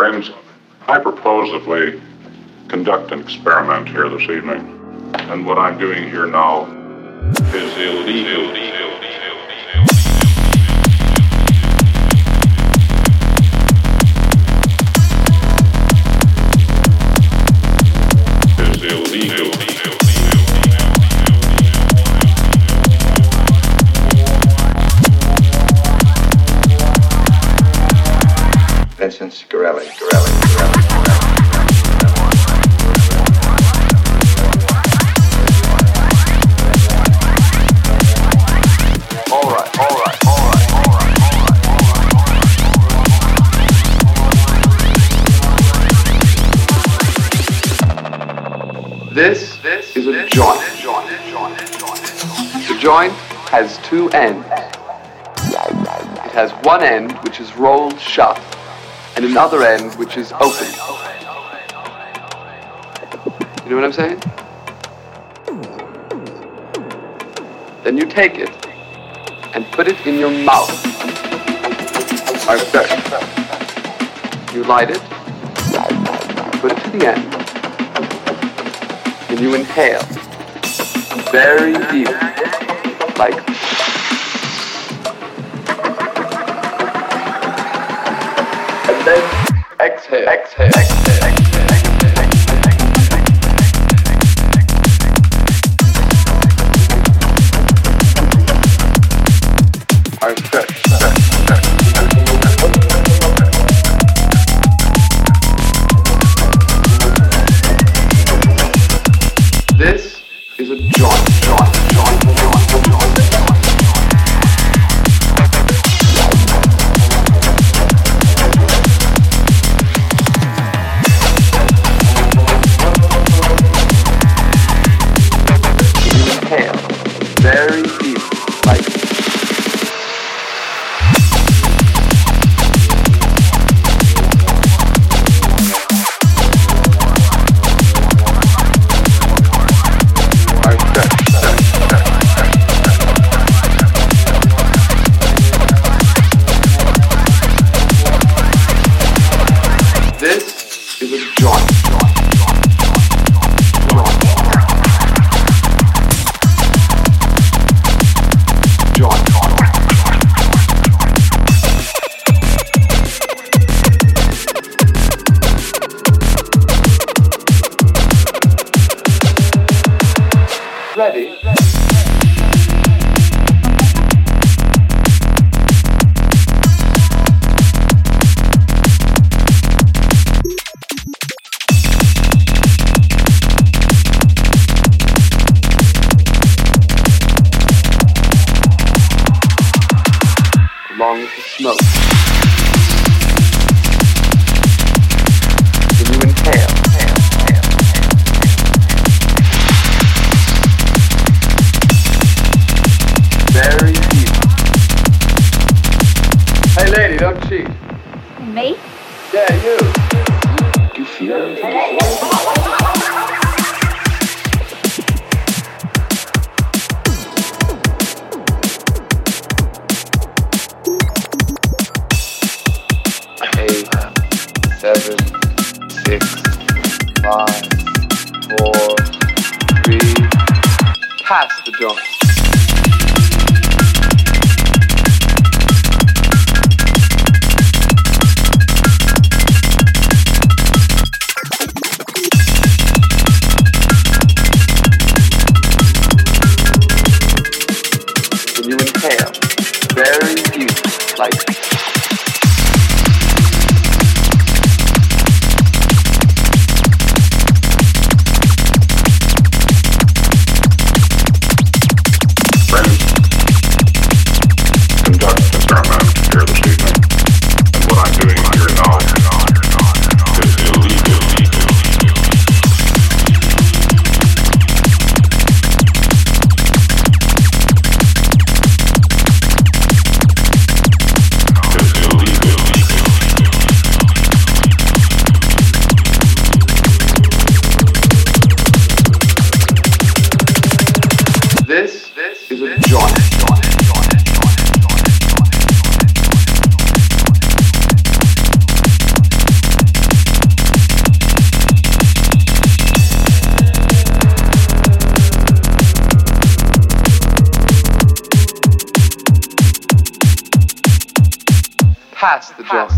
Friends, I we conduct an experiment here this evening. And what I'm doing here now is illegal. Is right, This, is a joint. The joint has two ends. It has one end which is rolled shut and another end which is open. You know what I'm saying? Then you take it and put it in your mouth. Okay. You light it, put it to the end, and you inhale very deep, like and then exhale, exhale, exhale, exhale, This is a joint, joint, joint, Joint. Ready? Smoke. Then you inhale. Very deep. Hey lady, don't cheat. Me? Yeah, you. You feel six, five, four, three. Pass the joint. Pass the job.